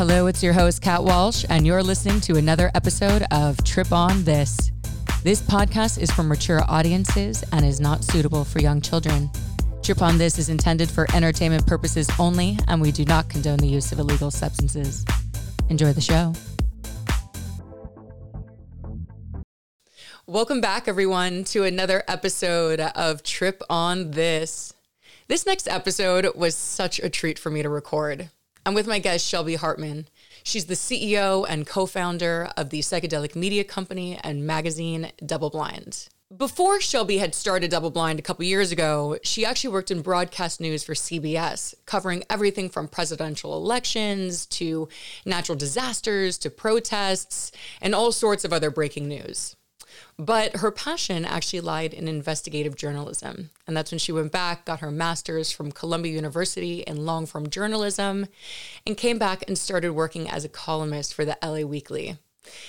Hello, it's your host, Kat Walsh, and you're listening to another episode of Trip On This. This podcast is for mature audiences and is not suitable for young children. Trip On This is intended for entertainment purposes only, and we do not condone the use of illegal substances. Enjoy the show. Welcome back, everyone, to another episode of Trip On This. This next episode was such a treat for me to record. I'm with my guest, Shelby Hartman. She's the CEO and co founder of the psychedelic media company and magazine Double Blind. Before Shelby had started Double Blind a couple years ago, she actually worked in broadcast news for CBS, covering everything from presidential elections to natural disasters to protests and all sorts of other breaking news. But her passion actually lied in investigative journalism. And that's when she went back, got her master's from Columbia University in long form journalism, and came back and started working as a columnist for the LA Weekly.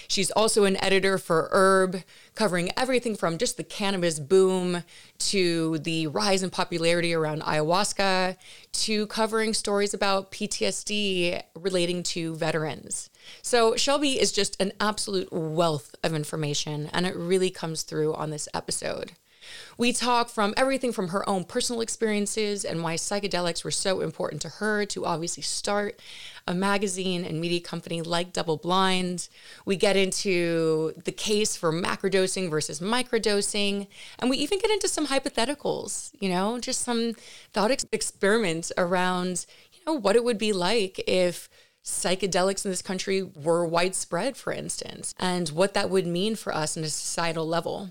She's also an editor for Herb, covering everything from just the cannabis boom to the rise in popularity around ayahuasca to covering stories about PTSD relating to veterans. So, Shelby is just an absolute wealth of information, and it really comes through on this episode. We talk from everything from her own personal experiences and why psychedelics were so important to her to obviously start a magazine and media company like Double Blind. We get into the case for macrodosing versus microdosing, and we even get into some hypotheticals, you know, just some thought ex- experiments around, you know, what it would be like if psychedelics in this country were widespread, for instance, and what that would mean for us on a societal level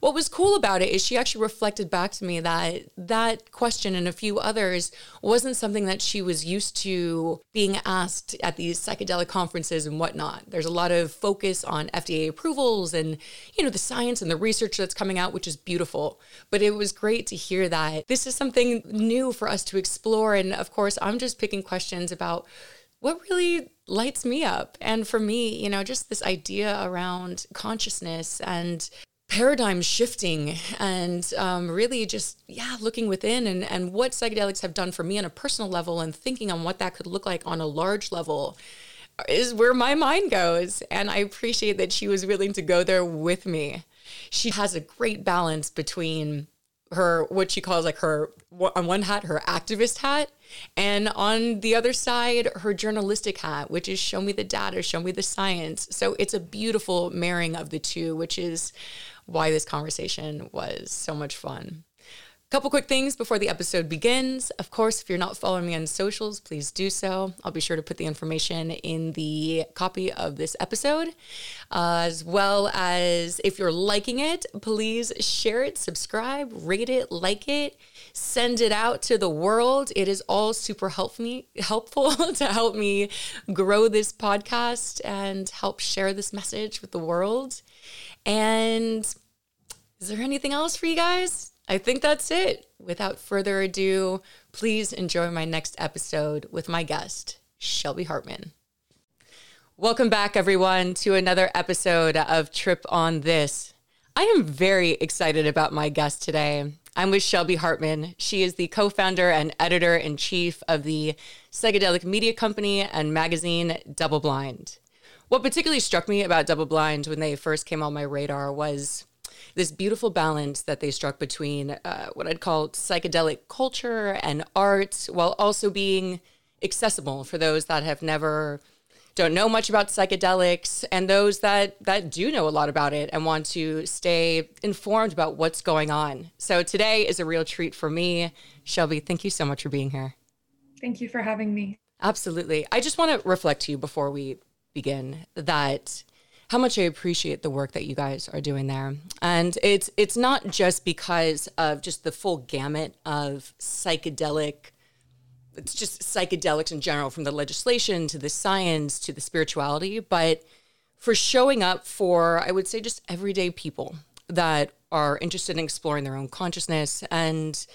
what was cool about it is she actually reflected back to me that that question and a few others wasn't something that she was used to being asked at these psychedelic conferences and whatnot. There's a lot of focus on FDA approvals and, you know, the science and the research that's coming out, which is beautiful. But it was great to hear that this is something new for us to explore. And of course, I'm just picking questions about what really lights me up. And for me, you know, just this idea around consciousness and paradigm shifting and um, really just yeah looking within and, and what psychedelics have done for me on a personal level and thinking on what that could look like on a large level is where my mind goes. And i appreciate that she was willing to go there with me. She has a great balance between her what she calls like her on one hat her activist hat and on the other side her journalistic hat which is show me the data show me the science. So it's a beautiful marrying of the two which is why this conversation was so much fun. Couple quick things before the episode begins. Of course, if you're not following me on socials, please do so. I'll be sure to put the information in the copy of this episode. Uh, as well as if you're liking it, please share it, subscribe, rate it, like it, send it out to the world. It is all super help me, helpful to help me grow this podcast and help share this message with the world. And is there anything else for you guys? I think that's it. Without further ado, please enjoy my next episode with my guest, Shelby Hartman. Welcome back, everyone, to another episode of Trip on This. I am very excited about my guest today. I'm with Shelby Hartman. She is the co founder and editor in chief of the psychedelic media company and magazine Double Blind. What particularly struck me about Double Blind when they first came on my radar was this beautiful balance that they struck between uh, what I'd call psychedelic culture and art, while also being accessible for those that have never don't know much about psychedelics and those that that do know a lot about it and want to stay informed about what's going on. So today is a real treat for me. Shelby, thank you so much for being here. Thank you for having me. Absolutely. I just want to reflect to you before we begin that how much I appreciate the work that you guys are doing there. And it's it's not just because of just the full gamut of psychedelic it's just psychedelics in general from the legislation to the science to the spirituality, but for showing up for I would say just everyday people that are interested in exploring their own consciousness and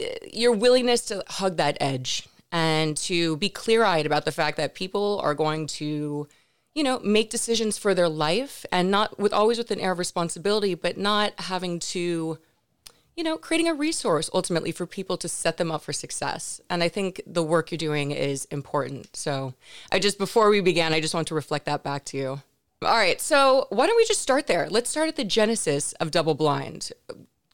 eh, your willingness to hug that edge and to be clear eyed about the fact that people are going to, you know, make decisions for their life and not with always with an air of responsibility, but not having to, you know, creating a resource ultimately for people to set them up for success. And I think the work you're doing is important. So I just, before we began, I just want to reflect that back to you. All right. So why don't we just start there? Let's start at the genesis of Double Blind.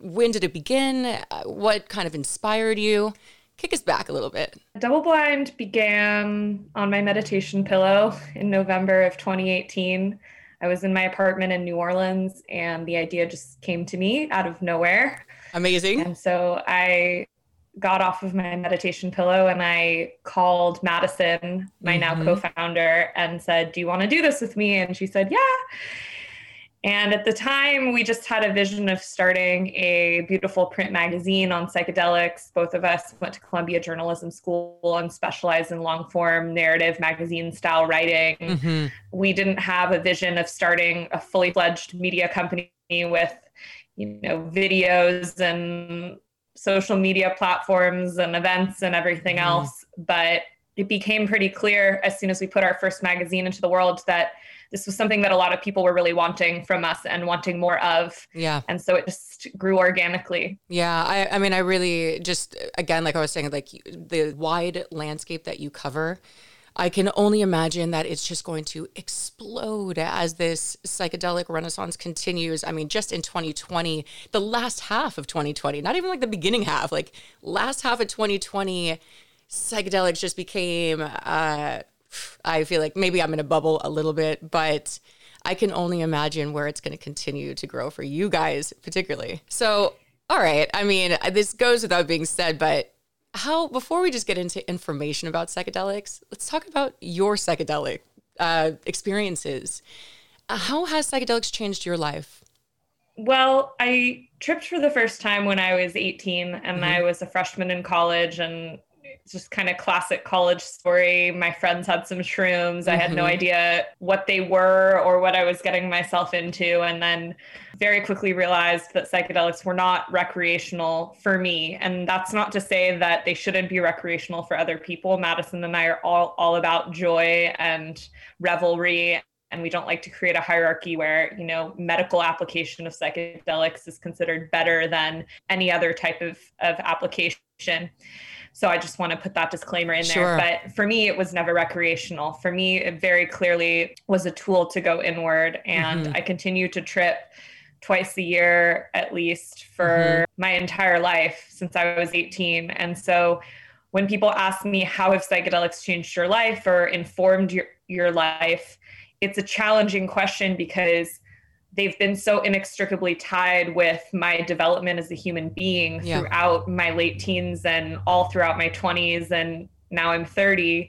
When did it begin? Uh, what kind of inspired you? Kick us back a little bit. Double Blind began on my meditation pillow in November of 2018. I was in my apartment in New Orleans and the idea just came to me out of nowhere. Amazing. And so I got off of my meditation pillow and I called Madison, my mm-hmm. now co founder, and said, Do you want to do this with me? And she said, Yeah. And at the time, we just had a vision of starting a beautiful print magazine on psychedelics. Both of us went to Columbia Journalism School and specialized in long form narrative magazine style writing. Mm-hmm. We didn't have a vision of starting a fully fledged media company with you know videos and social media platforms and events and everything mm-hmm. else but it became pretty clear as soon as we put our first magazine into the world that this was something that a lot of people were really wanting from us and wanting more of. Yeah. And so it just grew organically. Yeah. I, I mean, I really just, again, like I was saying, like the wide landscape that you cover I can only imagine that it's just going to explode as this psychedelic renaissance continues. I mean, just in 2020, the last half of 2020, not even like the beginning half, like last half of 2020, psychedelics just became, uh, I feel like maybe I'm in a bubble a little bit, but I can only imagine where it's going to continue to grow for you guys, particularly. So, all right. I mean, this goes without being said, but how before we just get into information about psychedelics, let's talk about your psychedelic uh, experiences. Uh, how has psychedelics changed your life? Well, I tripped for the first time when I was 18 and mm-hmm. I was a freshman in college and just kind of classic college story. My friends had some shrooms. Mm-hmm. I had no mm-hmm. idea what they were or what I was getting myself into. And then very quickly realized that psychedelics were not recreational for me. And that's not to say that they shouldn't be recreational for other people. Madison and I are all, all about joy and revelry and we don't like to create a hierarchy where you know medical application of psychedelics is considered better than any other type of, of application so I just want to put that disclaimer in sure. there. But for me, it was never recreational. For me, it very clearly was a tool to go inward. And mm-hmm. I continue to trip twice a year at least for mm-hmm. my entire life since I was 18. And so when people ask me, how have psychedelics changed your life or informed your, your life? It's a challenging question because they've been so inextricably tied with my development as a human being yeah. throughout my late teens and all throughout my 20s and now I'm 30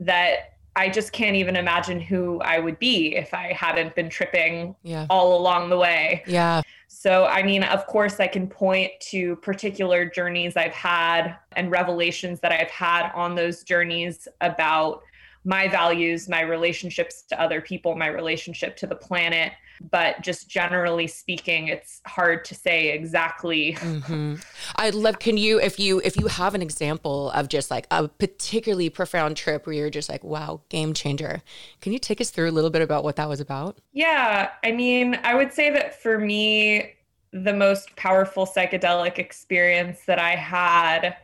that I just can't even imagine who I would be if I hadn't been tripping yeah. all along the way. Yeah. So, I mean, of course, I can point to particular journeys I've had and revelations that I've had on those journeys about my values, my relationships to other people, my relationship to the planet but just generally speaking it's hard to say exactly mm-hmm. i'd love can you if you if you have an example of just like a particularly profound trip where you're just like wow game changer can you take us through a little bit about what that was about yeah i mean i would say that for me the most powerful psychedelic experience that i had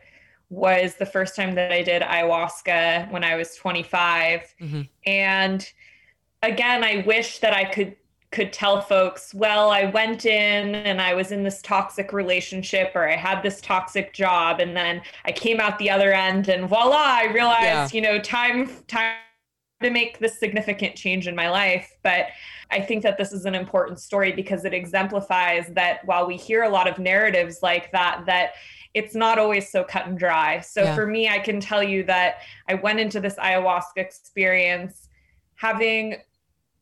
was the first time that I did ayahuasca when I was 25. Mm-hmm. And again, I wish that I could could tell folks, well, I went in and I was in this toxic relationship or I had this toxic job and then I came out the other end and voila, I realized, yeah. you know, time time to make this significant change in my life. But I think that this is an important story because it exemplifies that while we hear a lot of narratives like that, that it's not always so cut and dry. So yeah. for me, I can tell you that I went into this ayahuasca experience having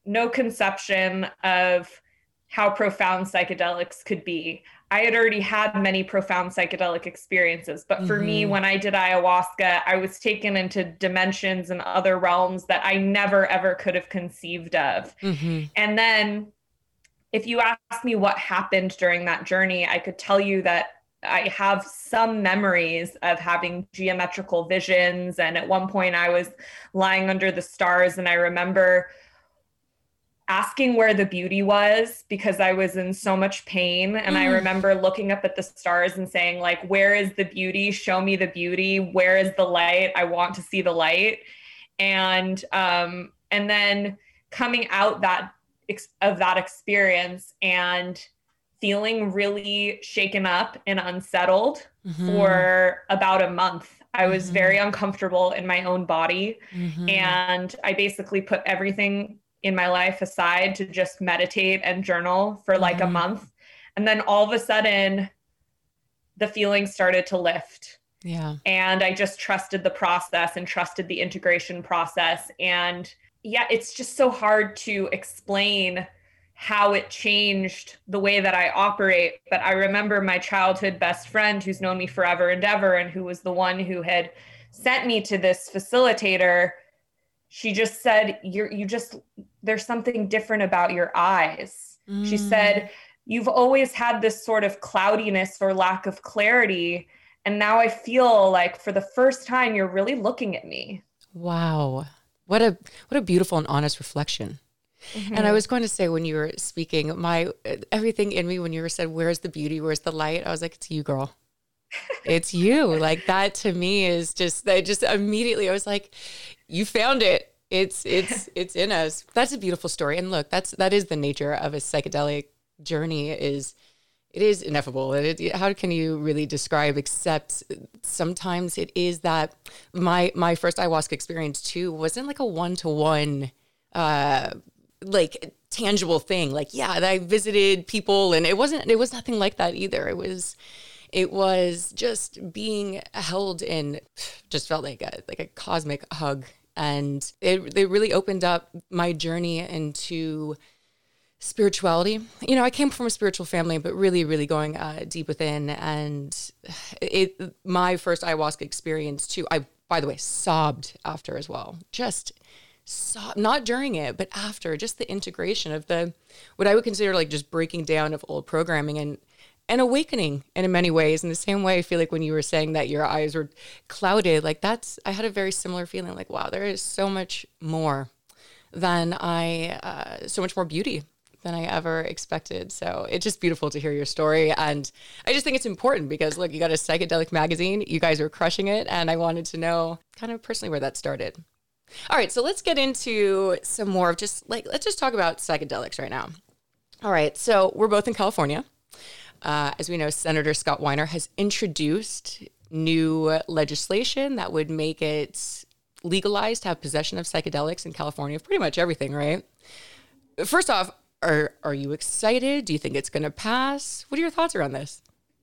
no conception of how profound psychedelics could be. I had already had many profound psychedelic experiences, but for mm-hmm. me, when I did ayahuasca, I was taken into dimensions and other realms that I never ever could have conceived of. Mm-hmm. And then, if you ask me what happened during that journey, I could tell you that I have some memories of having geometrical visions. And at one point, I was lying under the stars, and I remember asking where the beauty was because I was in so much pain. And mm. I remember looking up at the stars and saying, like, where is the beauty? Show me the beauty. Where is the light? I want to see the light. And um, and then coming out that of that experience and feeling really shaken up and unsettled mm-hmm. for about a month. I was mm-hmm. very uncomfortable in my own body. Mm-hmm. And I basically put everything in my life aside to just meditate and journal for like a mm-hmm. month. And then all of a sudden, the feelings started to lift. Yeah. And I just trusted the process and trusted the integration process. And yeah, it's just so hard to explain how it changed the way that I operate. But I remember my childhood best friend who's known me forever and ever, and who was the one who had sent me to this facilitator. She just said, You're, you just, there's something different about your eyes. Mm. She said, You've always had this sort of cloudiness or lack of clarity. And now I feel like for the first time, you're really looking at me. Wow. What a what a beautiful and honest reflection. Mm-hmm. And I was going to say when you were speaking, my everything in me when you were said, "Where's the beauty? Where's the light?" I was like, "It's you, girl. it's you." Like that to me is just. I just immediately I was like, "You found it. It's it's it's in us." That's a beautiful story. And look, that's that is the nature of a psychedelic journey. Is it is ineffable. It, how can you really describe? Except sometimes it is that my my first ayahuasca experience too wasn't like a one to one like tangible thing. Like, yeah, I visited people and it wasn't, it was nothing like that either. It was, it was just being held in, just felt like a, like a cosmic hug. And it, it really opened up my journey into spirituality. You know, I came from a spiritual family, but really, really going uh, deep within. And it, my first ayahuasca experience too, I, by the way, sobbed after as well. Just saw not during it but after just the integration of the what i would consider like just breaking down of old programming and and awakening in many ways in the same way i feel like when you were saying that your eyes were clouded like that's i had a very similar feeling like wow there is so much more than i uh, so much more beauty than I ever expected. So it's just beautiful to hear your story. And I just think it's important because, look, you got a psychedelic magazine, you guys are crushing it. And I wanted to know kind of personally where that started. All right, so let's get into some more of just like, let's just talk about psychedelics right now. All right, so we're both in California. Uh, as we know, Senator Scott Wiener has introduced new legislation that would make it legalized to have possession of psychedelics in California, pretty much everything, right? First off, are are you excited? Do you think it's going to pass? What are your thoughts around this?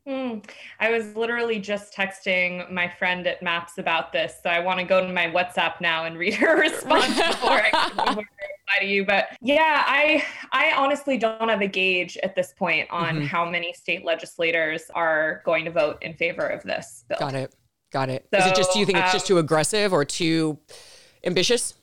Mm. I was literally just texting my friend at MAPS about this, so I want to go to my WhatsApp now and read her response before I, to you. But yeah, I I honestly don't have a gauge at this point on mm-hmm. how many state legislators are going to vote in favor of this bill. Got it. Got it. So, Is it just? Do you think it's um, just too aggressive or too ambitious?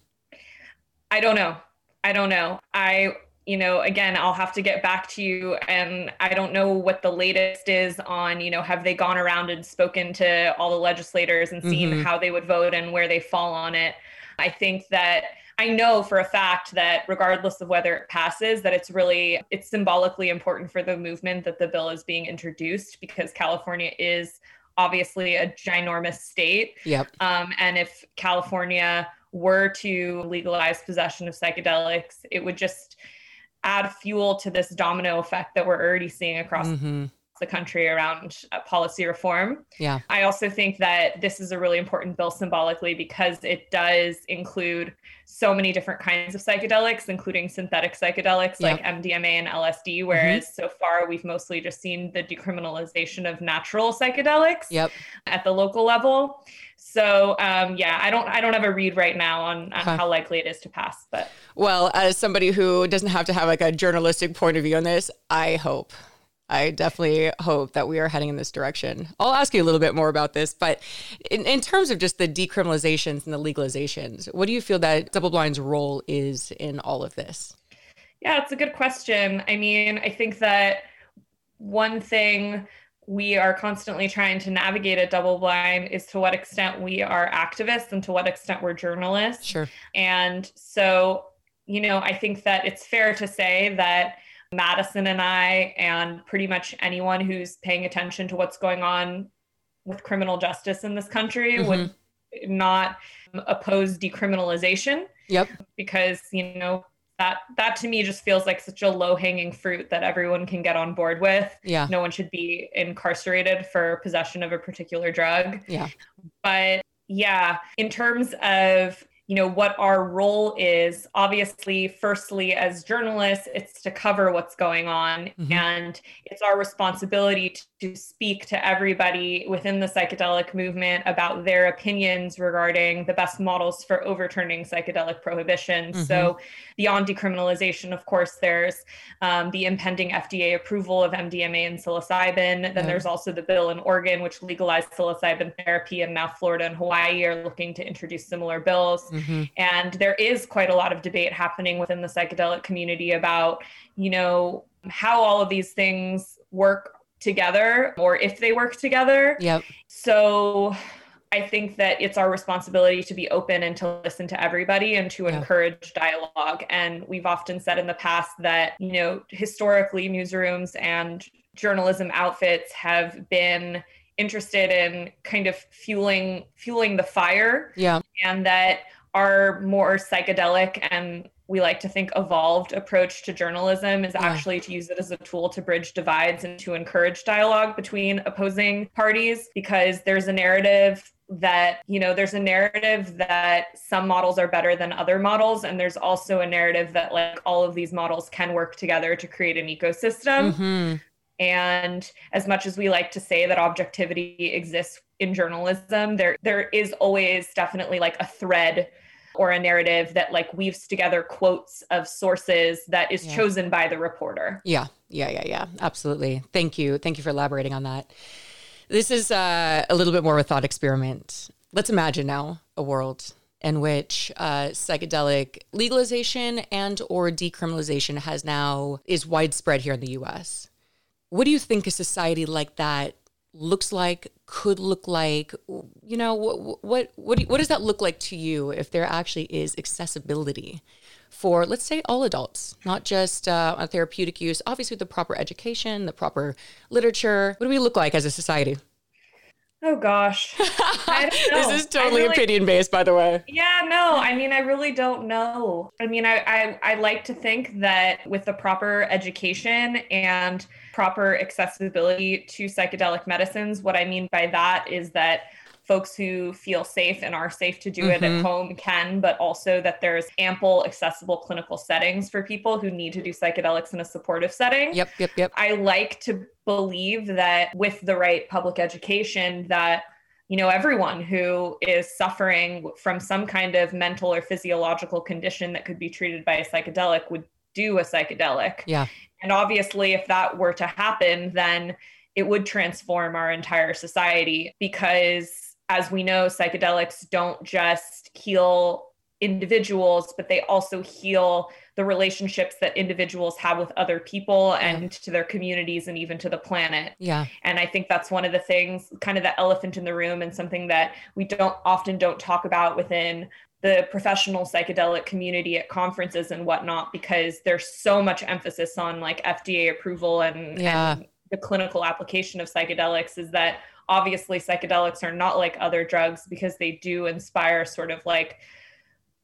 I don't know. I don't know. I you know, again, I'll have to get back to you. And I don't know what the latest is on, you know, have they gone around and spoken to all the legislators and seen mm-hmm. how they would vote and where they fall on it? I think that I know for a fact that regardless of whether it passes, that it's really it's symbolically important for the movement that the bill is being introduced because California is obviously a ginormous state. Yep. Um, and if California were to legalize possession of psychedelics, it would just add fuel to this domino effect that we're already seeing across mm-hmm. The country around uh, policy reform. Yeah. I also think that this is a really important bill symbolically because it does include so many different kinds of psychedelics, including synthetic psychedelics like MDMA and LSD, whereas mm-hmm. so far we've mostly just seen the decriminalization of natural psychedelics yep. at the local level. So um, yeah, I don't I don't have a read right now on, on huh. how likely it is to pass. But well, as somebody who doesn't have to have like a journalistic point of view on this, I hope. I definitely hope that we are heading in this direction. I'll ask you a little bit more about this, but in, in terms of just the decriminalizations and the legalizations, what do you feel that double blind's role is in all of this? Yeah, it's a good question. I mean, I think that one thing we are constantly trying to navigate a double blind is to what extent we are activists and to what extent we're journalists. Sure. And so you know, I think that it's fair to say that Madison and I, and pretty much anyone who's paying attention to what's going on with criminal justice in this country mm-hmm. would not oppose decriminalization. Yep. Because, you know, that that to me just feels like such a low hanging fruit that everyone can get on board with. Yeah. No one should be incarcerated for possession of a particular drug. Yeah. But yeah, in terms of you know what our role is obviously firstly as journalists it's to cover what's going on mm-hmm. and it's our responsibility to, to speak to everybody within the psychedelic movement about their opinions regarding the best models for overturning psychedelic prohibition mm-hmm. so beyond decriminalization of course there's um, the impending fda approval of mdma and psilocybin then yeah. there's also the bill in oregon which legalized psilocybin therapy and now florida and hawaii are looking to introduce similar bills Mm-hmm. And there is quite a lot of debate happening within the psychedelic community about, you know, how all of these things work together or if they work together. Yep. So I think that it's our responsibility to be open and to listen to everybody and to yeah. encourage dialogue. And we've often said in the past that, you know, historically newsrooms and journalism outfits have been interested in kind of fueling fueling the fire. Yeah. And that our more psychedelic and we like to think evolved approach to journalism is actually to use it as a tool to bridge divides and to encourage dialogue between opposing parties because there's a narrative that you know there's a narrative that some models are better than other models and there's also a narrative that like all of these models can work together to create an ecosystem mm-hmm. and as much as we like to say that objectivity exists in journalism there there is always definitely like a thread or a narrative that like weaves together quotes of sources that is yeah. chosen by the reporter. Yeah, yeah, yeah, yeah. Absolutely. Thank you. Thank you for elaborating on that. This is uh, a little bit more of a thought experiment. Let's imagine now a world in which uh, psychedelic legalization and or decriminalization has now is widespread here in the U.S. What do you think a society like that looks like, could look like. You know, what what what, what does that look like to you if there actually is accessibility for, let's say, all adults, not just uh, a therapeutic use. Obviously, the proper education, the proper literature. What do we look like as a society? Oh gosh. this is totally really, opinion based, by the way. Yeah, no, I mean, I really don't know. I mean, I, I, I like to think that with the proper education and proper accessibility to psychedelic medicines, what I mean by that is that folks who feel safe and are safe to do mm-hmm. it at mm-hmm. home can, but also that there's ample accessible clinical settings for people who need to do psychedelics in a supportive setting. Yep, yep, yep. I like to believe that with the right public education that you know everyone who is suffering from some kind of mental or physiological condition that could be treated by a psychedelic would do a psychedelic. Yeah. And obviously if that were to happen then it would transform our entire society because as we know, psychedelics don't just heal individuals, but they also heal the relationships that individuals have with other people and yeah. to their communities and even to the planet. Yeah. And I think that's one of the things, kind of the elephant in the room, and something that we don't often don't talk about within the professional psychedelic community at conferences and whatnot, because there's so much emphasis on like FDA approval and, yeah. and the clinical application of psychedelics is that obviously psychedelics are not like other drugs because they do inspire sort of like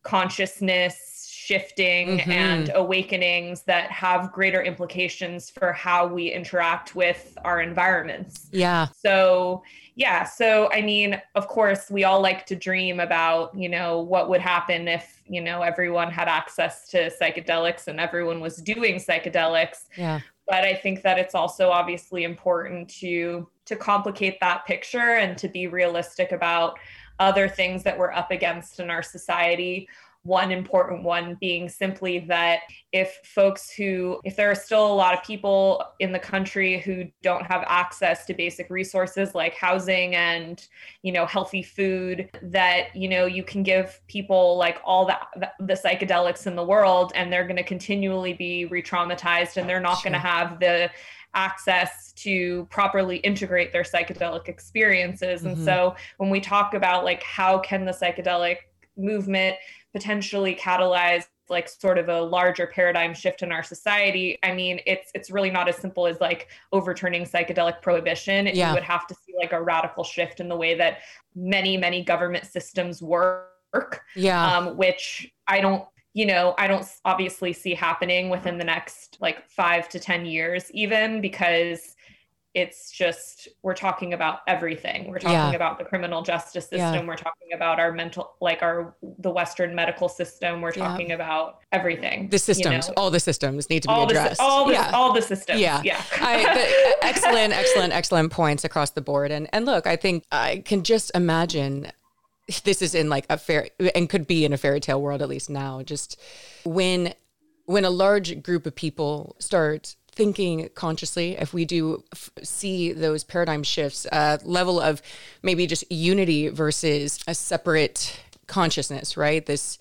consciousness shifting mm-hmm. and awakenings that have greater implications for how we interact with our environments. Yeah. So, yeah, so I mean, of course, we all like to dream about, you know, what would happen if, you know, everyone had access to psychedelics and everyone was doing psychedelics. Yeah. But I think that it's also obviously important to to complicate that picture and to be realistic about other things that we're up against in our society one important one being simply that if folks who if there are still a lot of people in the country who don't have access to basic resources like housing and you know healthy food that you know you can give people like all the the psychedelics in the world and they're going to continually be re-traumatized and they're not sure. going to have the access to properly integrate their psychedelic experiences. Mm-hmm. And so when we talk about like how can the psychedelic movement potentially catalyze like sort of a larger paradigm shift in our society. I mean it's it's really not as simple as like overturning psychedelic prohibition. Yeah. you would have to see like a radical shift in the way that many many government systems work yeah. um, which i don't you know i don't obviously see happening within the next like five to ten years even because it's just we're talking about everything we're talking yeah. about the criminal justice system yeah. we're talking about our mental like our the western medical system we're talking yeah. about everything the systems you know? all the systems need to be addressed the, all the, yeah. all the systems yeah yeah I, the, excellent excellent excellent points across the board and and look i think i can just imagine this is in like a fair and could be in a fairy tale world at least now just when when a large group of people start thinking consciously, if we do f- see those paradigm shifts, a uh, level of maybe just unity versus a separate consciousness, right? This,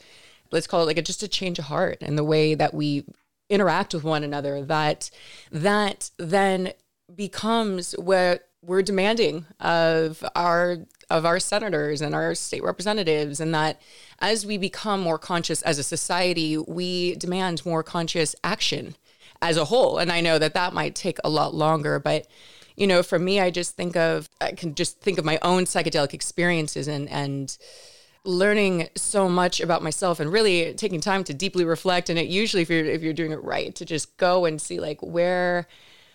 let's call it like a, just a change of heart and the way that we interact with one another, that that then becomes what we're demanding of our of our senators and our state representatives and that as we become more conscious as a society we demand more conscious action as a whole. And I know that that might take a lot longer, but you know, for me, I just think of I can just think of my own psychedelic experiences and and learning so much about myself and really taking time to deeply reflect. And it usually, if you're if you're doing it right, to just go and see like where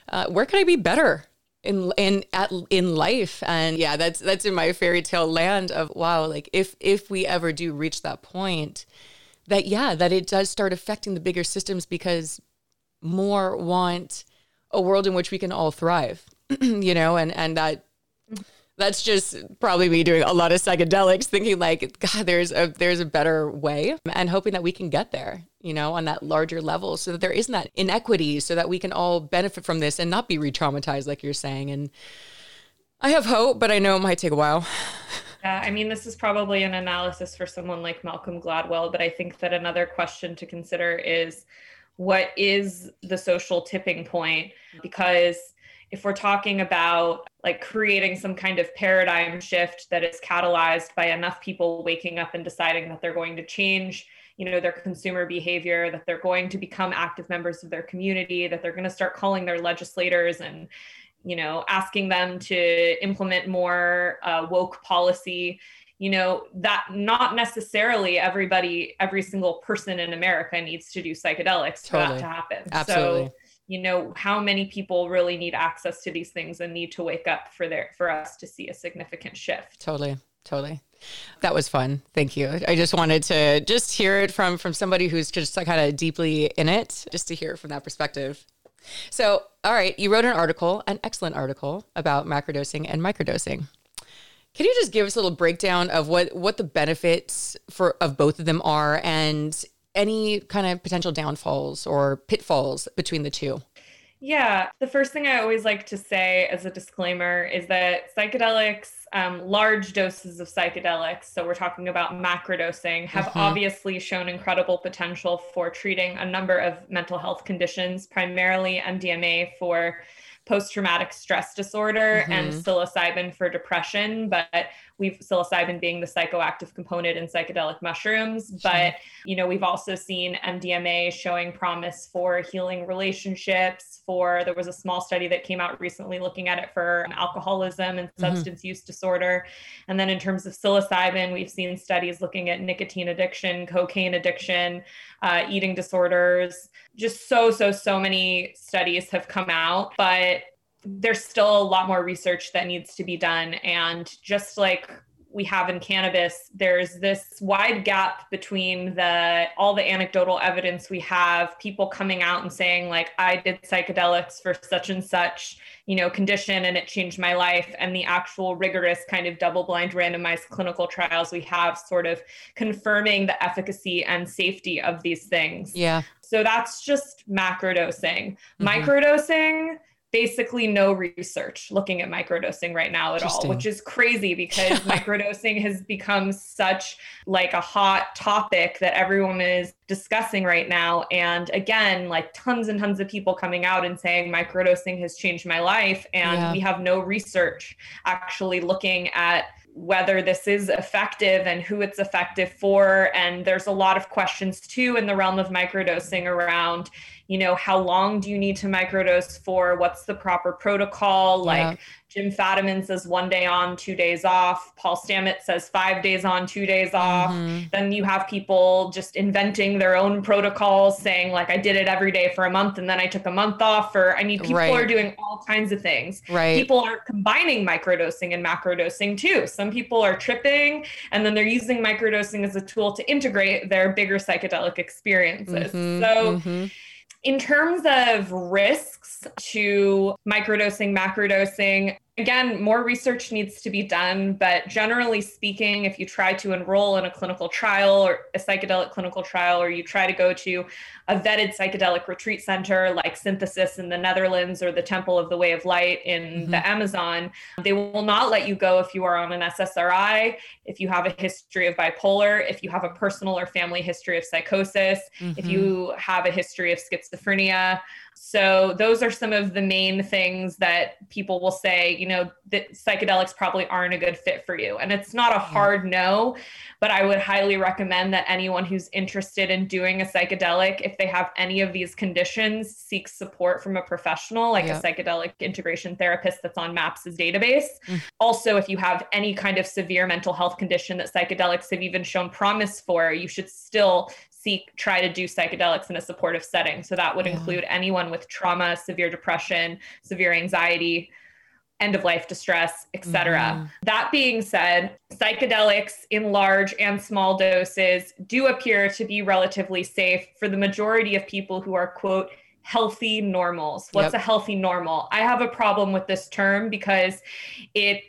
uh, where can I be better in in at in life and yeah that's that's in my fairy tale land of wow like if if we ever do reach that point that yeah that it does start affecting the bigger systems because more want a world in which we can all thrive, you know, and and that that's just probably me doing a lot of psychedelics, thinking like, God, there's a there's a better way, and hoping that we can get there, you know, on that larger level, so that there isn't that inequity, so that we can all benefit from this and not be re-traumatized, like you're saying. And I have hope, but I know it might take a while. Yeah, I mean, this is probably an analysis for someone like Malcolm Gladwell, but I think that another question to consider is what is the social tipping point? Because if we're talking about like creating some kind of paradigm shift that is catalyzed by enough people waking up and deciding that they're going to change you know their consumer behavior that they're going to become active members of their community that they're going to start calling their legislators and you know asking them to implement more uh, woke policy you know that not necessarily everybody every single person in america needs to do psychedelics for that to happen. Absolutely. so you know how many people really need access to these things and need to wake up for their for us to see a significant shift? Totally. Totally. That was fun. Thank you. I just wanted to just hear it from from somebody who's just like kind of deeply in it just to hear it from that perspective. So all right you wrote an article an excellent article about macrodosing and microdosing can you just give us a little breakdown of what what the benefits for of both of them are and any kind of potential downfalls or pitfalls between the two? Yeah, the first thing I always like to say as a disclaimer is that psychedelics, um, large doses of psychedelics, so we're talking about macrodosing, have mm-hmm. obviously shown incredible potential for treating a number of mental health conditions, primarily MDMA for post traumatic stress disorder mm-hmm. and psilocybin for depression, but we've psilocybin being the psychoactive component in psychedelic mushrooms. Sure. But, you know, we've also seen MDMA showing promise for healing relationships, for there was a small study that came out recently looking at it for alcoholism and mm-hmm. substance mm-hmm. use disorder. And then in terms of psilocybin, we've seen studies looking at nicotine addiction, cocaine addiction, uh, eating disorders. Just so, so, so many studies have come out. But there's still a lot more research that needs to be done. And just like we have in cannabis, there's this wide gap between the all the anecdotal evidence we have, people coming out and saying like I did psychedelics for such and such, you know, condition and it changed my life and the actual rigorous kind of double-blind randomized clinical trials we have sort of confirming the efficacy and safety of these things. Yeah. So that's just macrodosing. Mm-hmm. Microdosing basically no research looking at microdosing right now at all, which is crazy because microdosing has become such like a hot topic that everyone is discussing right now. And again, like tons and tons of people coming out and saying microdosing has changed my life. And yeah. we have no research actually looking at whether this is effective and who it's effective for. And there's a lot of questions too in the realm of microdosing around, you know, how long do you need to microdose for? What's the proper protocol? Yeah. Jim Fadiman says one day on, two days off. Paul Stamets says five days on, two days off. Mm-hmm. Then you have people just inventing their own protocols saying, like, I did it every day for a month and then I took a month off. Or, I mean, people right. are doing all kinds of things. Right. People are combining microdosing and macrodosing too. Some people are tripping and then they're using microdosing as a tool to integrate their bigger psychedelic experiences. Mm-hmm. So, mm-hmm in terms of risks to microdosing, macrodosing, again, more research needs to be done. But generally speaking, if you try to enroll in a clinical trial or a psychedelic clinical trial, or you try to go to a vetted psychedelic retreat center like Synthesis in the Netherlands or the Temple of the Way of Light in mm-hmm. the Amazon, they will not let you go if you are on an SSRI, if you have a history of bipolar, if you have a personal or family history of psychosis, mm-hmm. if you have a history of schizophrenia. So those are some of the main things that people will say, you know, that psychedelics probably aren't a good fit for you. And it's not a hard no, but I would highly recommend that anyone who's interested in doing a psychedelic, if they have any of these conditions, seek support from a professional, like a psychedelic integration therapist that's on MAPS' database. Mm. Also, if you have any kind of severe mental health condition that psychedelics have even shown promise for, you should still seek try to do psychedelics in a supportive setting so that would yeah. include anyone with trauma severe depression severe anxiety end of life distress etc mm-hmm. that being said psychedelics in large and small doses do appear to be relatively safe for the majority of people who are quote healthy normals what's yep. a healthy normal i have a problem with this term because it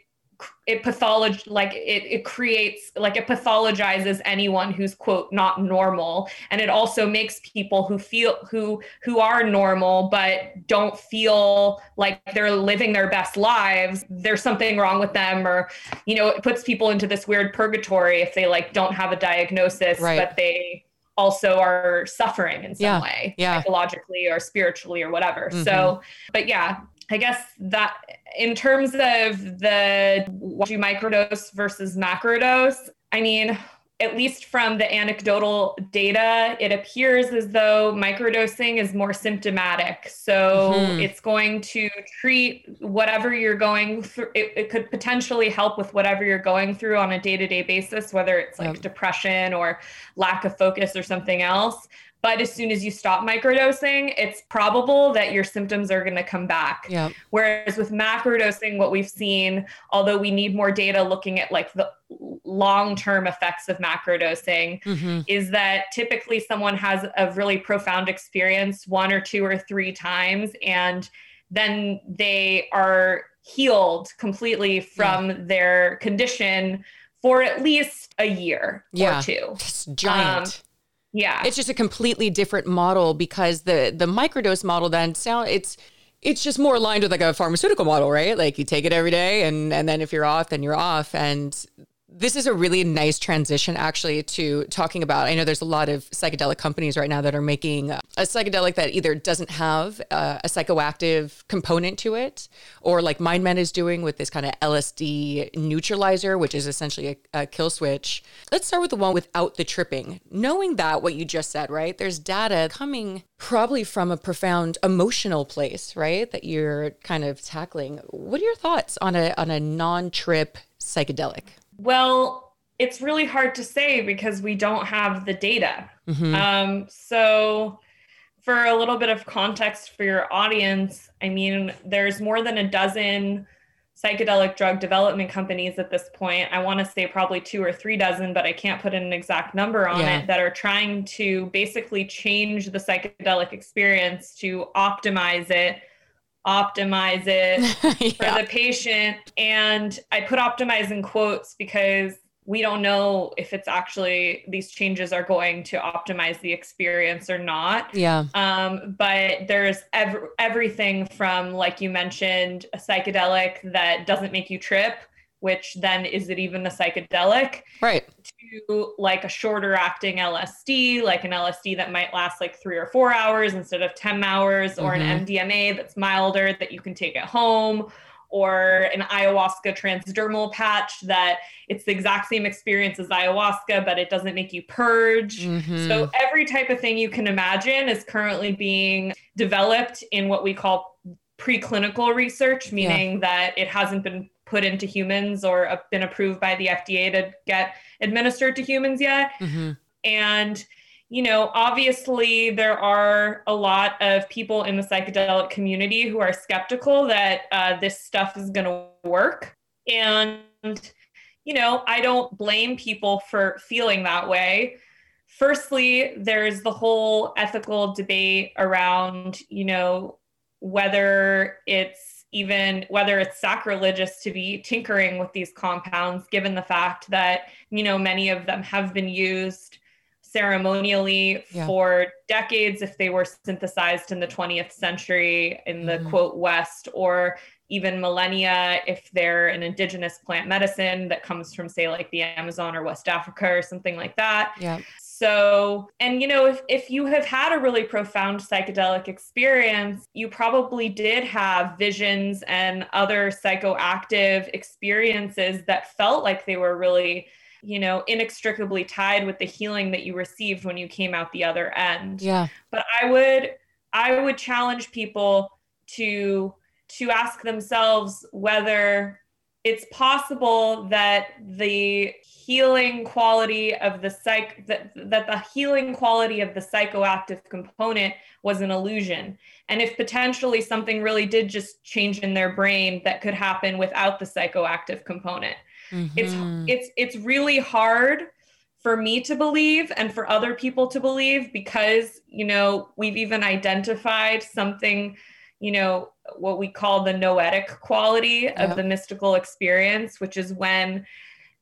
it patholog like it, it creates like it pathologizes anyone who's quote not normal and it also makes people who feel who who are normal but don't feel like they're living their best lives there's something wrong with them or you know it puts people into this weird purgatory if they like don't have a diagnosis right. but they also are suffering in some yeah. way yeah. psychologically or spiritually or whatever mm-hmm. so but yeah I guess that in terms of the do microdose versus macrodose, I mean, at least from the anecdotal data, it appears as though microdosing is more symptomatic. So mm-hmm. it's going to treat whatever you're going through. It, it, could potentially help with whatever you're going through on a day to day basis, whether it's like yep. depression or lack of focus or something else. But as soon as you stop microdosing, it's probable that your symptoms are going to come back. Whereas with macrodosing, what we've seen, although we need more data looking at like the long-term effects of macrodosing, mm-hmm. is that typically someone has a really profound experience one or two or three times, and then they are healed completely from yeah. their condition for at least a year yeah. or two. It's giant. Um, yeah. It's just a completely different model because the the microdose model then sound it's it's just more aligned with like a pharmaceutical model, right? Like you take it every day and and then if you're off, then you're off. And this is a really nice transition actually to talking about. I know there's a lot of psychedelic companies right now that are making a psychedelic that either doesn't have uh, a psychoactive component to it, or like MindMed is doing with this kind of LSD neutralizer, which is essentially a, a kill switch. Let's start with the one without the tripping. Knowing that what you just said, right? There's data coming probably from a profound emotional place, right? That you're kind of tackling. What are your thoughts on a on a non-trip psychedelic? Well, it's really hard to say because we don't have the data. Mm-hmm. Um, so, for a little bit of context for your audience, I mean, there's more than a dozen psychedelic drug development companies at this point. I want to say probably two or three dozen, but I can't put an exact number on yeah. it that are trying to basically change the psychedelic experience to optimize it optimize it yeah. for the patient. And I put optimize in quotes because we don't know if it's actually these changes are going to optimize the experience or not. Yeah. Um, but there's ev- everything from, like you mentioned, a psychedelic that doesn't make you trip which then is it even a psychedelic? Right. To like a shorter acting LSD, like an LSD that might last like three or four hours instead of 10 hours, or mm-hmm. an MDMA that's milder that you can take at home, or an ayahuasca transdermal patch that it's the exact same experience as ayahuasca, but it doesn't make you purge. Mm-hmm. So every type of thing you can imagine is currently being developed in what we call preclinical research, meaning yeah. that it hasn't been put into humans or been approved by the FDA to get administered to humans yet. Mm-hmm. And you know, obviously there are a lot of people in the psychedelic community who are skeptical that uh, this stuff is going to work. And, you know, I don't blame people for feeling that way. Firstly, there's the whole ethical debate around, you know, whether it's even whether it's sacrilegious to be tinkering with these compounds given the fact that you know many of them have been used ceremonially yeah. for decades if they were synthesized in the 20th century in the mm quote West, or even millennia if they're an indigenous plant medicine that comes from, say, like the Amazon or West Africa or something like that. Yeah. So, and you know, if, if you have had a really profound psychedelic experience, you probably did have visions and other psychoactive experiences that felt like they were really you know, inextricably tied with the healing that you received when you came out the other end. Yeah. But I would I would challenge people to to ask themselves whether it's possible that the healing quality of the psych that, that the healing quality of the psychoactive component was an illusion and if potentially something really did just change in their brain that could happen without the psychoactive component Mm-hmm. It's it's it's really hard for me to believe and for other people to believe because you know we've even identified something you know what we call the noetic quality of the mystical experience which is when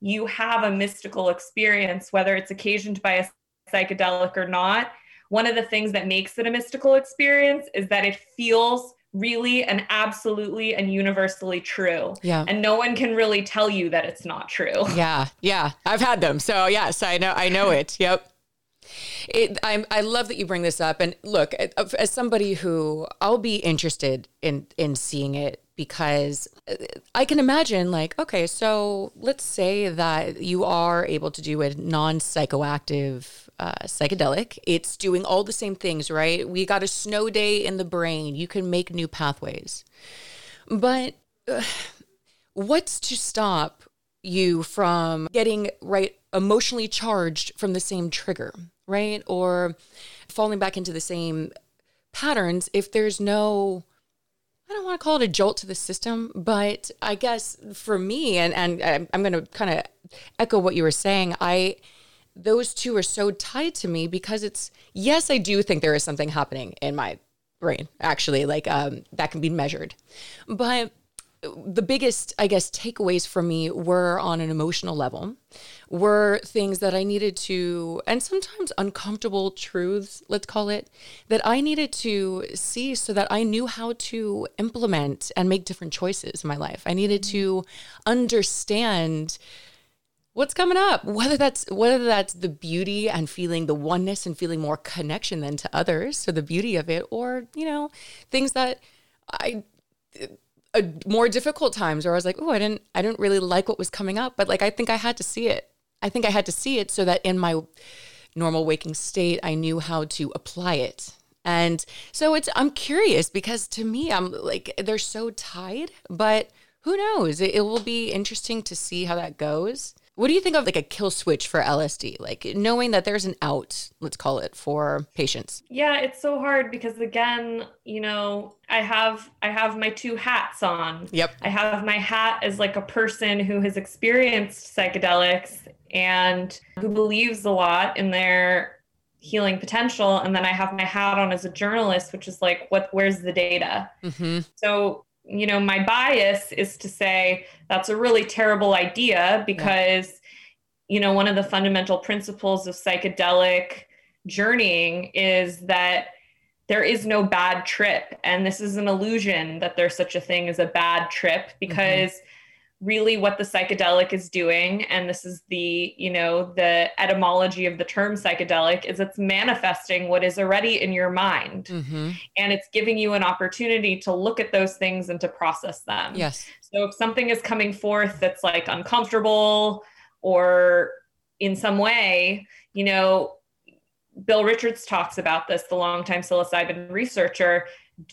you have a mystical experience whether it's occasioned by a psychedelic or not one of the things that makes it a mystical experience is that it feels really and absolutely and universally true. Yeah. And no one can really tell you that it's not true. Yeah. Yeah. I've had them. So yes, I know I know it. Yep. It, I'm, I love that you bring this up. And look, as somebody who I'll be interested in in seeing it because I can imagine, like, okay, so let's say that you are able to do a non psychoactive uh, psychedelic. It's doing all the same things, right? We got a snow day in the brain. You can make new pathways. But uh, what's to stop you from getting right emotionally charged from the same trigger, right? Or falling back into the same patterns if there's no I don't want to call it a jolt to the system, but I guess for me, and and I'm going to kind of echo what you were saying. I those two are so tied to me because it's yes, I do think there is something happening in my brain actually, like um, that can be measured, but the biggest, I guess, takeaways for me were on an emotional level, were things that I needed to, and sometimes uncomfortable truths, let's call it, that I needed to see so that I knew how to implement and make different choices in my life. I needed to understand what's coming up whether that's whether that's the beauty and feeling the oneness and feeling more connection than to others so the beauty of it or you know things that i uh, more difficult times where i was like oh i didn't i didn't really like what was coming up but like i think i had to see it. I think i had to see it so that in my normal waking state i knew how to apply it. And so it's i'm curious because to me i'm like they're so tied but who knows? It, it will be interesting to see how that goes what do you think of like a kill switch for LSD? Like knowing that there's an out, let's call it, for patients. Yeah, it's so hard because again, you know, I have I have my two hats on. Yep. I have my hat as like a person who has experienced psychedelics and who believes a lot in their healing potential and then i have my hat on as a journalist which is like what where's the data mm-hmm. so you know, my bias is to say that's a really terrible idea because, yeah. you know, one of the fundamental principles of psychedelic journeying is that there is no bad trip. And this is an illusion that there's such a thing as a bad trip mm-hmm. because mm-hmm. Really what the psychedelic is doing and this is the you know the etymology of the term psychedelic is it's manifesting what is already in your mind. Mm-hmm. and it's giving you an opportunity to look at those things and to process them. Yes. So if something is coming forth that's like uncomfortable or in some way you know bill richards talks about this the longtime psilocybin researcher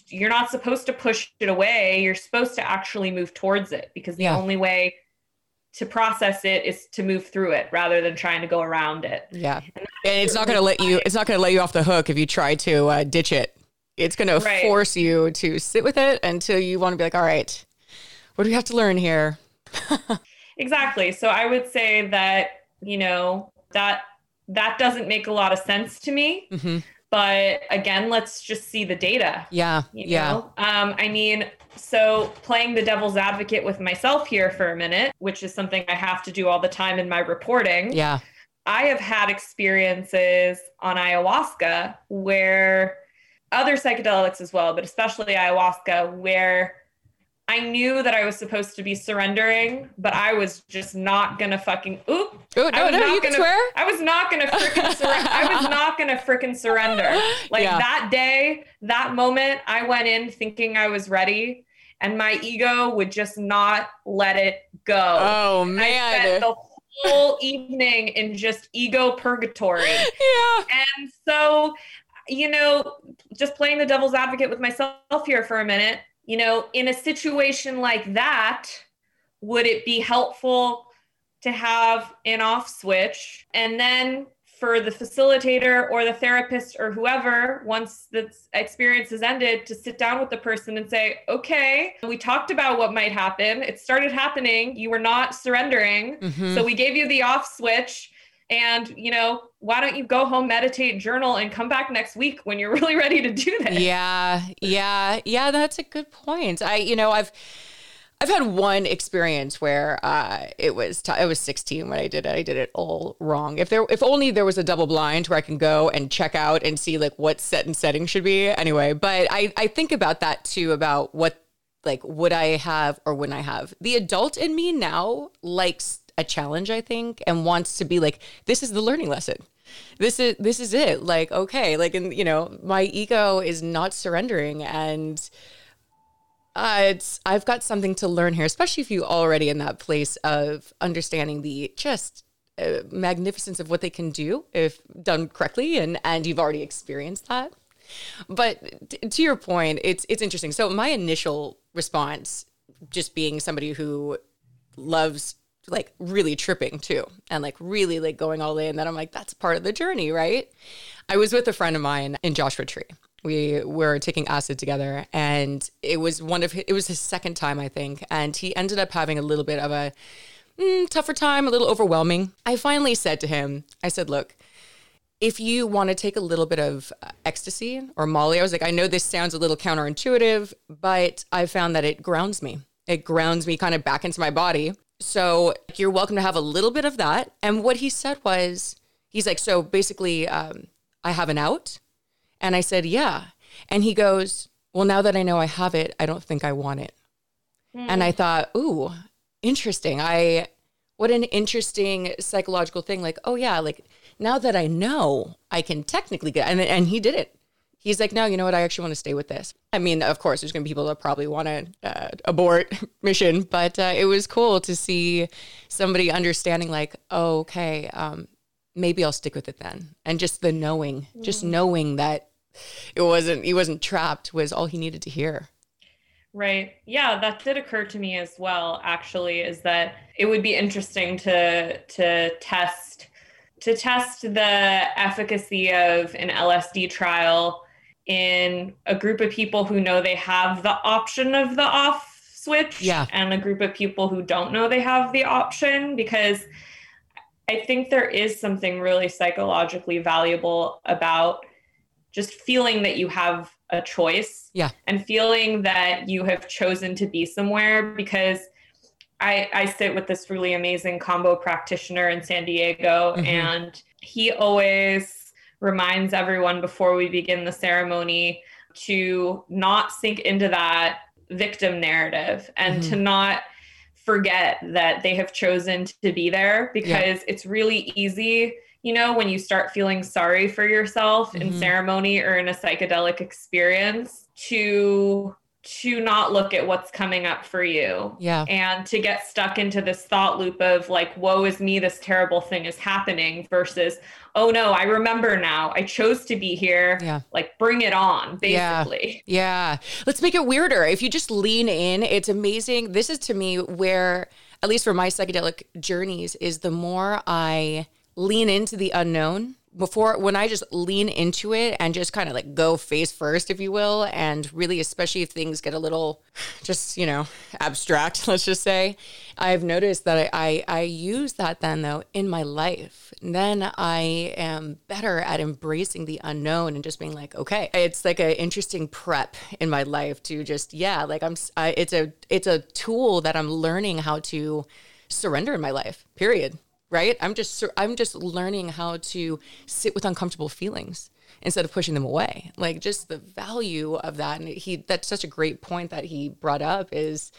you're not supposed to push it away. You're supposed to actually move towards it because the yeah. only way to process it is to move through it rather than trying to go around it. Yeah. And, it's not going to let you it's not going to let you off the hook if you try to uh, ditch it. It's going to force you to sit with it until you want to be like, "All right. What do we have to learn here?" exactly. So I would say that, you know, that that doesn't make a lot of sense to me. Mm-hmm. But again, let's just see the data. Yeah. yeah. Um, I mean, so playing the devil's advocate with myself here for a minute, which is something I have to do all the time in my reporting. Yeah. I have had experiences on ayahuasca where other psychedelics as well, but especially ayahuasca, where I knew that I was supposed to be surrendering, but I was just not gonna fucking oop. Ooh, no, no, you gonna, can swear. I was not gonna freaking surrender. I was not gonna freaking surrender. Like yeah. that day, that moment, I went in thinking I was ready, and my ego would just not let it go. Oh man! I spent the whole evening in just ego purgatory. Yeah. And so, you know, just playing the devil's advocate with myself here for a minute you know, in a situation like that, would it be helpful to have an off switch and then for the facilitator or the therapist or whoever, once the experience is ended, to sit down with the person and say, okay, we talked about what might happen. It started happening. You were not surrendering. Mm-hmm. So we gave you the off switch. And, you know, why don't you go home, meditate, journal, and come back next week when you're really ready to do this? Yeah. Yeah. Yeah. That's a good point. I, you know, I've, I've had one experience where uh, it was t- I was 16 when I did it. I did it all wrong. If there, if only there was a double blind where I can go and check out and see like what set and setting should be. Anyway, but I I think about that too about what like would I have or wouldn't I have. The adult in me now likes a challenge, I think, and wants to be like, this is the learning lesson. This is this is it. Like, okay, like and you know, my ego is not surrendering and uh, it's I've got something to learn here, especially if you already in that place of understanding the just uh, magnificence of what they can do if done correctly, and and you've already experienced that. But t- to your point, it's it's interesting. So my initial response, just being somebody who loves like really tripping too and like really like going all in that I'm like that's part of the journey right? I was with a friend of mine in Joshua Tree. We were taking acid together and it was one of his, it was his second time I think and he ended up having a little bit of a mm, tougher time a little overwhelming. I finally said to him I said look if you want to take a little bit of uh, ecstasy or molly I was like I know this sounds a little counterintuitive but I found that it grounds me. It grounds me kind of back into my body so you're welcome to have a little bit of that. And what he said was, he's like, so basically, um, I have an out. And I said, yeah. And he goes, well, now that I know I have it, I don't think I want it. Mm. And I thought, ooh, interesting. I, what an interesting psychological thing. Like, oh yeah, like now that I know, I can technically get, and, and he did it he's like, no, you know what? I actually want to stay with this. I mean, of course, there's going to be people that probably want to uh, abort mission, but uh, it was cool to see somebody understanding, like, oh, okay, um, maybe I'll stick with it then. And just the knowing, mm. just knowing that it wasn't, he wasn't trapped was all he needed to hear. Right. Yeah, that did occur to me as well, actually, is that it would be interesting to to test to test the efficacy of an LSD trial in a group of people who know they have the option of the off switch yeah. and a group of people who don't know they have the option because I think there is something really psychologically valuable about just feeling that you have a choice yeah and feeling that you have chosen to be somewhere because I, I sit with this really amazing Kambo practitioner in San Diego mm-hmm. and he always reminds everyone before we begin the ceremony to not sink into that victim narrative and mm-hmm. to not forget that they have chosen to be there because yeah. it's really easy you know when you start feeling sorry for yourself mm-hmm. in ceremony or in a psychedelic experience to to not look at what's coming up for you. Yeah. And to get stuck into this thought loop of like, woe is me, this terrible thing is happening versus, oh no, I remember now. I chose to be here. Yeah. Like bring it on, basically. Yeah. yeah. Let's make it weirder. If you just lean in, it's amazing. This is to me where, at least for my psychedelic journeys, is the more I lean into the unknown before when I just lean into it and just kind of like go face first, if you will, and really, especially if things get a little just, you know, abstract, let's just say, I've noticed that I, I, I use that then though in my life. And then I am better at embracing the unknown and just being like, okay, it's like an interesting prep in my life to just, yeah, like I'm, I, it's a, it's a tool that I'm learning how to surrender in my life, period right? I'm just i'm just learning how to sit with uncomfortable feelings instead of pushing them away. Like just the value of that and he that's such a great point that he brought up is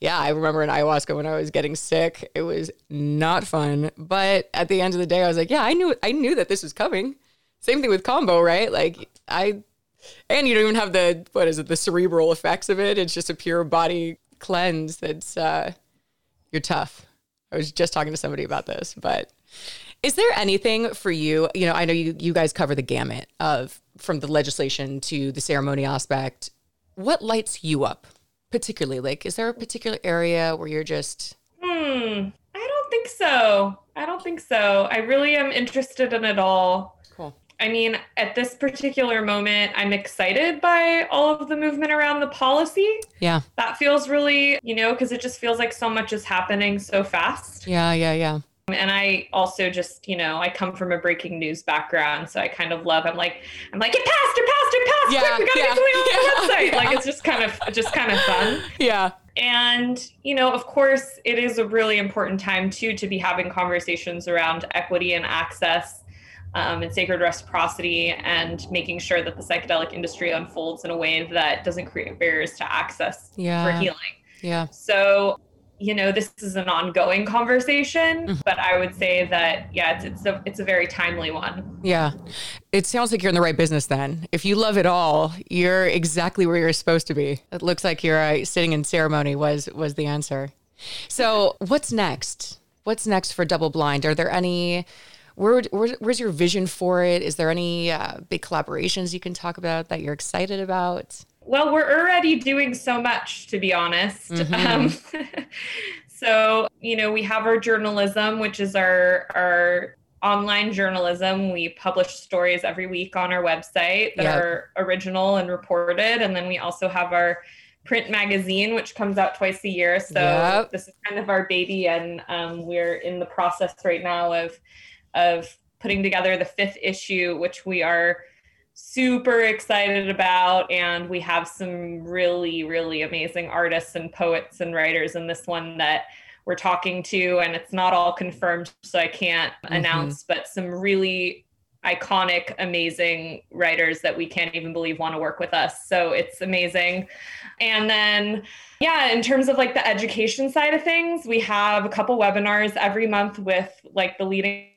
yeah i remember in ayahuasca when i was getting sick it was not fun but at the end of the day i was like yeah i knew i knew that this was coming same thing with Kambo, right like i and you don't even have the what is it the cerebral effects of it it's just a pure body cleanse that's uh you're tough I was just talking to somebody about this, but is there anything for you? You know, I know you you guys cover the gamut of from the legislation to the ceremony aspect. What lights you up particularly? Like, is there a particular area where you're just? Hmm. I don't think so. I don't think so. I really am interested in it all. Cool. I mean, at this particular moment, I'm excited by all of the movement around the policy. Yeah. That feels really, you know, because it just feels like so much is happening so fast. Yeah, yeah, yeah. And I also just, you know, I come from a breaking news background, so I kind of love. I'm like, I'm like, it passed, it passed, it passed! Yeah, Quick, we gotta yeah, get yeah, the website. Yeah. Like it's just kind of, just kind of fun. Yeah. And you know, of course, it is a really important time too to be having conversations around equity and access um, and sacred reciprocity and making sure that the psychedelic industry unfolds in a way that doesn't create barriers to access yeah. for healing. Yeah. So, you know, this is an ongoing conversation, mm-hmm. but I would say that yeah, it's it's a it's a very timely one. Yeah. It sounds like you're in the right business then. If you love it all, you're exactly where you're supposed to be. It looks like you're uh, sitting in ceremony was was the answer. So, what's next? What's next for Double Blind? Are there any where, where, where's your vision for it? Is there any uh, big collaborations you can talk about that you're excited about? Well, we're already doing so much, to be honest. Mm-hmm. Um, so, you know, we have our journalism, which is our our online journalism. We publish stories every week on our website that yep. are original and reported, and then we also have our print magazine, which comes out twice a year. So yep. this is kind of our baby, and um, we're in the process right now of of putting together the fifth issue, which we are super excited about. And we have some really, really amazing artists and poets and writers in this one that we're talking to. And it's not all confirmed, so I can't mm-hmm. announce, but some really iconic, amazing writers that we can't even believe want to work with us. So it's amazing. And then, yeah, in terms of like the education side of things, we have a couple webinars every month with like the leading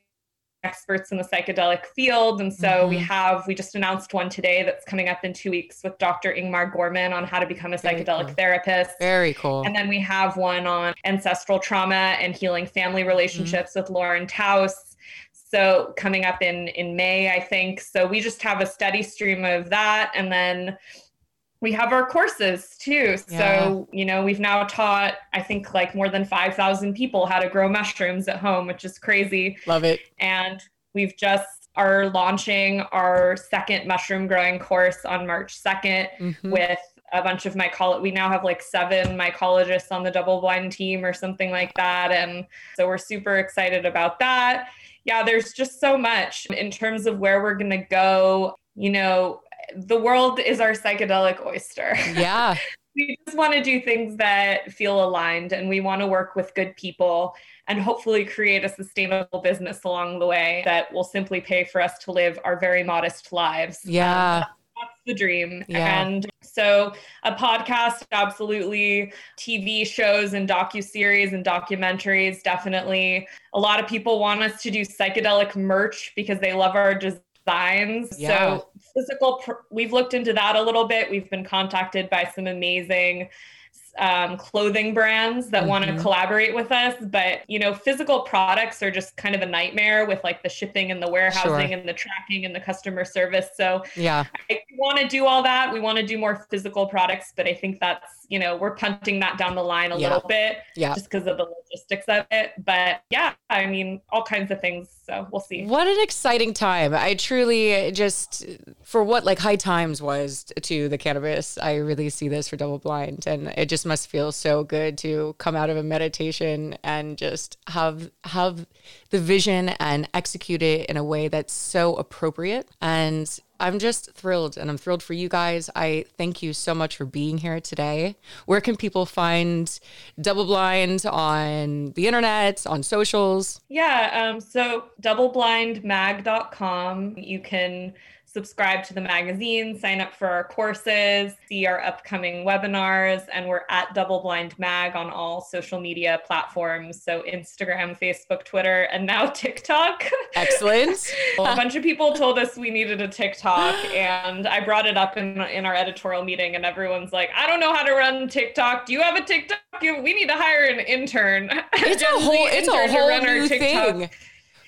experts in the psychedelic field. And so mm-hmm. we have, we just announced one today that's coming up in two weeks with Dr. Ingmar Gorman on how to become a psychedelic cool. therapist. Very cool. And then we have one on ancestral trauma and healing family relationships mm-hmm. with Lauren Taus. So coming up in in May, I think. So we just have a steady stream of that. And then we have our courses too. Yeah. So, you know, we've now taught, I think, like more than 5,000 people how to grow mushrooms at home, which is crazy. Love it. And we've just are launching our second mushroom growing course on March 2nd mm-hmm. with a bunch of mycologists. We now have like seven mycologists on the double blind team or something like that. And so we're super excited about that. Yeah, there's just so much in terms of where we're going to go. You know, the world is our psychedelic oyster. Yeah. we just want to do things that feel aligned and we want to work with good people and hopefully create a sustainable business along the way that will simply pay for us to live our very modest lives. Yeah. Um, that's the dream. Yeah. And so a podcast, absolutely. TV shows and docu series and documentaries, definitely. A lot of people want us to do psychedelic merch because they love our designs. Yeah. So physical, pr- we've looked into that a little bit. We've been contacted by some amazing um, clothing brands that mm-hmm. want to collaborate with us. But, you know, physical products are just kind of a nightmare with like the shipping and the warehousing sure. and the tracking and the customer service. So, yeah, I want to do all that. We want to do more physical products, but I think that's you know, we're punting that down the line a yeah. little bit yeah. just because of the logistics of it. But yeah, I mean, all kinds of things. So we'll see. What an exciting time. I truly just, for what like high times was to the cannabis, I really see this for double blind. And it just must feel so good to come out of a meditation and just have, have the vision and execute it in a way that's so appropriate. And I'm just thrilled and I'm thrilled for you guys. I thank you so much for being here today. Where can people find Double Blind on the internet, on socials? Yeah, um, so doubleblindmag.com. You can subscribe to the magazine, sign up for our courses, see our upcoming webinars, and we're at Double Blind Mag on all social media platforms. So Instagram, Facebook, Twitter, and now TikTok. Excellent. a bunch of people told us we needed a TikTok, and I brought it up in, in our editorial meeting, and everyone's like, I don't know how to run TikTok. Do you have a TikTok? We need to hire an intern. It's a whole, it's a whole new thing.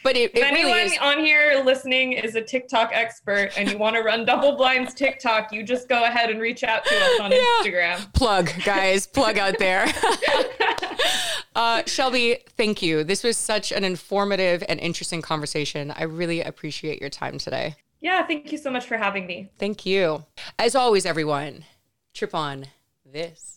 But it, it if anyone really on here listening is a TikTok expert and you want to run Double Blind's TikTok, you just go ahead and reach out to us on yeah. Instagram. Plug, guys, plug out there. uh, Shelby, thank you. This was such an informative and interesting conversation. I really appreciate your time today. Yeah, thank you so much for having me. Thank you. As always, everyone, trip on this.